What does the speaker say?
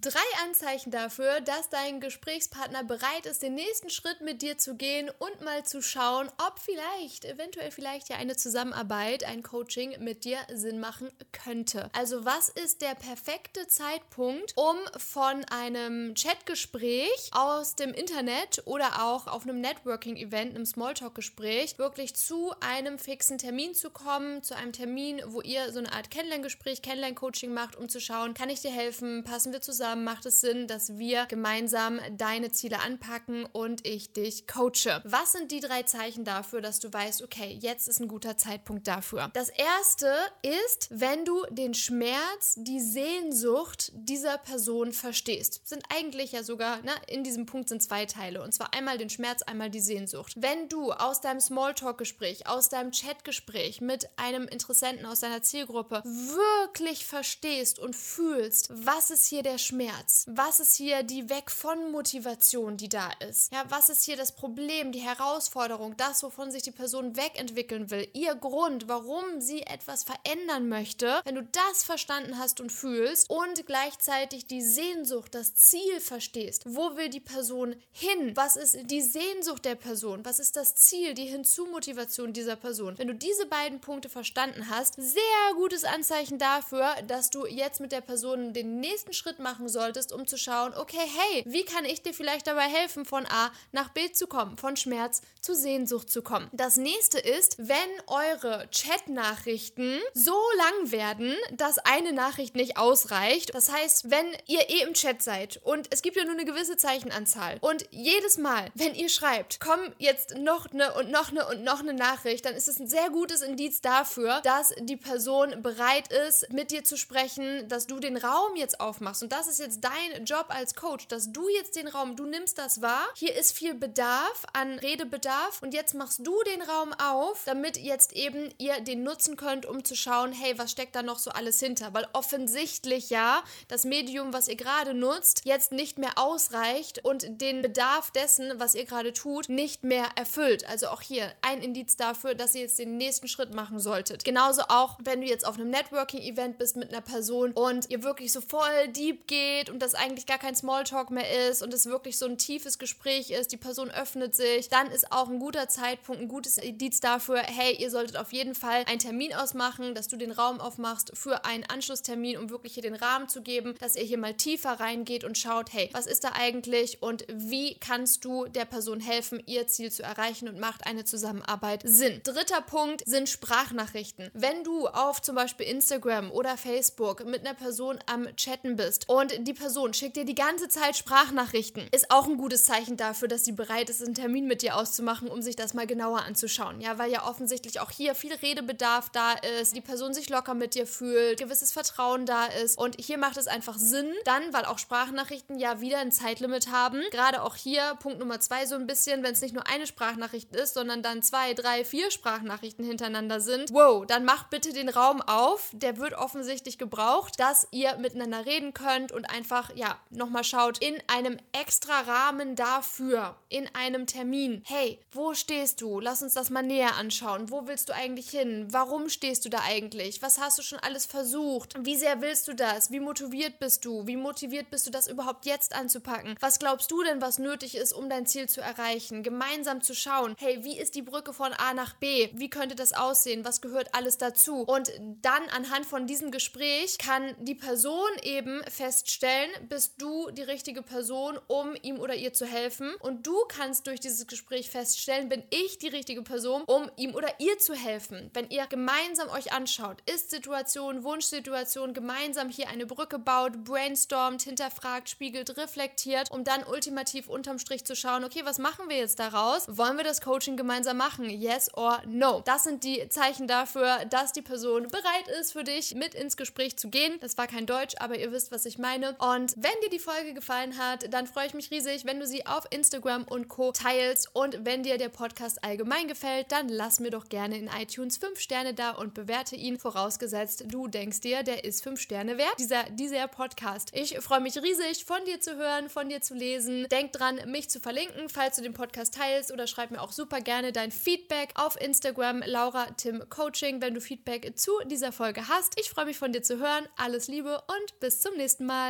Drei Anzeichen dafür, dass dein Gesprächspartner bereit ist, den nächsten Schritt mit dir zu gehen und mal zu schauen, ob vielleicht, eventuell vielleicht ja eine Zusammenarbeit, ein Coaching mit dir Sinn machen könnte. Also was ist der perfekte Zeitpunkt, um von einem Chatgespräch aus dem Internet oder auch auf einem Networking-Event, einem Smalltalk-Gespräch, wirklich zu einem fixen Termin zu kommen, zu einem Termin, wo ihr so eine Art Kennenlerngespräch, Kennenlern-Coaching macht, um zu schauen, kann ich dir helfen, passen wir zusammen, zusammen macht es Sinn, dass wir gemeinsam deine Ziele anpacken und ich dich coache. Was sind die drei Zeichen dafür, dass du weißt, okay, jetzt ist ein guter Zeitpunkt dafür? Das erste ist, wenn du den Schmerz, die Sehnsucht dieser Person verstehst. Sind eigentlich ja sogar, ne, in diesem Punkt sind zwei Teile. Und zwar einmal den Schmerz, einmal die Sehnsucht. Wenn du aus deinem Smalltalk-Gespräch, aus deinem Chat-Gespräch mit einem Interessenten aus deiner Zielgruppe wirklich verstehst und fühlst, was ist hier der Schmerz, Schmerz? Was ist hier die Weg von Motivation, die da ist? Ja, was ist hier das Problem, die Herausforderung, das, wovon sich die Person wegentwickeln will? Ihr Grund, warum sie etwas verändern möchte? Wenn du das verstanden hast und fühlst und gleichzeitig die Sehnsucht, das Ziel verstehst, wo will die Person hin? Was ist die Sehnsucht der Person? Was ist das Ziel, die Hinzumotivation dieser Person? Wenn du diese beiden Punkte verstanden hast, sehr gutes Anzeichen dafür, dass du jetzt mit der Person den nächsten Schritt machen machen solltest, um zu schauen, okay, hey, wie kann ich dir vielleicht dabei helfen, von A nach B zu kommen, von Schmerz zu Sehnsucht zu kommen. Das nächste ist, wenn eure Chat-Nachrichten so lang werden, dass eine Nachricht nicht ausreicht. Das heißt, wenn ihr eh im Chat seid und es gibt ja nur eine gewisse Zeichenanzahl und jedes Mal, wenn ihr schreibt, komm jetzt noch eine und noch eine und noch eine Nachricht, dann ist es ein sehr gutes Indiz dafür, dass die Person bereit ist, mit dir zu sprechen, dass du den Raum jetzt aufmachst. Und das ist jetzt dein Job als Coach, dass du jetzt den Raum, du nimmst das wahr. Hier ist viel Bedarf an Redebedarf und jetzt machst du den Raum auf, damit jetzt eben ihr den nutzen könnt, um zu schauen, hey, was steckt da noch so alles hinter? Weil offensichtlich ja das Medium, was ihr gerade nutzt, jetzt nicht mehr ausreicht und den Bedarf dessen, was ihr gerade tut, nicht mehr erfüllt. Also auch hier ein Indiz dafür, dass ihr jetzt den nächsten Schritt machen solltet. Genauso auch, wenn du jetzt auf einem Networking-Event bist mit einer Person und ihr wirklich so voll deep geht geht und das eigentlich gar kein Smalltalk mehr ist und es wirklich so ein tiefes Gespräch ist, die Person öffnet sich, dann ist auch ein guter Zeitpunkt, ein gutes Indiz dafür, hey, ihr solltet auf jeden Fall einen Termin ausmachen, dass du den Raum aufmachst für einen Anschlusstermin, um wirklich hier den Rahmen zu geben, dass ihr hier mal tiefer reingeht und schaut, hey, was ist da eigentlich und wie kannst du der Person helfen, ihr Ziel zu erreichen und macht eine Zusammenarbeit Sinn. Dritter Punkt sind Sprachnachrichten. Wenn du auf zum Beispiel Instagram oder Facebook mit einer Person am Chatten bist und die Person schickt dir die ganze Zeit Sprachnachrichten. Ist auch ein gutes Zeichen dafür, dass sie bereit ist, einen Termin mit dir auszumachen, um sich das mal genauer anzuschauen. Ja, weil ja offensichtlich auch hier viel Redebedarf da ist, die Person sich locker mit dir fühlt, gewisses Vertrauen da ist. Und hier macht es einfach Sinn, dann, weil auch Sprachnachrichten ja wieder ein Zeitlimit haben. Gerade auch hier Punkt Nummer zwei so ein bisschen, wenn es nicht nur eine Sprachnachricht ist, sondern dann zwei, drei, vier Sprachnachrichten hintereinander sind. Wow, dann macht bitte den Raum auf. Der wird offensichtlich gebraucht, dass ihr miteinander reden könnt und einfach, ja, nochmal schaut, in einem extra Rahmen dafür, in einem Termin. Hey, wo stehst du? Lass uns das mal näher anschauen. Wo willst du eigentlich hin? Warum stehst du da eigentlich? Was hast du schon alles versucht? Wie sehr willst du das? Wie motiviert bist du? Wie motiviert bist du, das überhaupt jetzt anzupacken? Was glaubst du denn, was nötig ist, um dein Ziel zu erreichen? Gemeinsam zu schauen, hey, wie ist die Brücke von A nach B? Wie könnte das aussehen? Was gehört alles dazu? Und dann anhand von diesem Gespräch kann die Person eben feststellen, stellen, bist du die richtige Person, um ihm oder ihr zu helfen. Und du kannst durch dieses Gespräch feststellen, bin ich die richtige Person, um ihm oder ihr zu helfen. Wenn ihr gemeinsam euch anschaut, Ist-Situation, Wunschsituation, gemeinsam hier eine Brücke baut, brainstormt, hinterfragt, spiegelt, reflektiert, um dann ultimativ unterm Strich zu schauen, okay, was machen wir jetzt daraus? Wollen wir das Coaching gemeinsam machen? Yes or no? Das sind die Zeichen dafür, dass die Person bereit ist, für dich mit ins Gespräch zu gehen. Das war kein Deutsch, aber ihr wisst, was ich meine. Und wenn dir die Folge gefallen hat, dann freue ich mich riesig, wenn du sie auf Instagram und Co. teilst. Und wenn dir der Podcast allgemein gefällt, dann lass mir doch gerne in iTunes 5 Sterne da und bewerte ihn, vorausgesetzt du denkst dir, der ist 5 Sterne wert, dieser, dieser Podcast. Ich freue mich riesig, von dir zu hören, von dir zu lesen. Denk dran, mich zu verlinken, falls du den Podcast teilst oder schreib mir auch super gerne dein Feedback auf Instagram Laura Tim Coaching, wenn du Feedback zu dieser Folge hast. Ich freue mich von dir zu hören. Alles Liebe und bis zum nächsten Mal.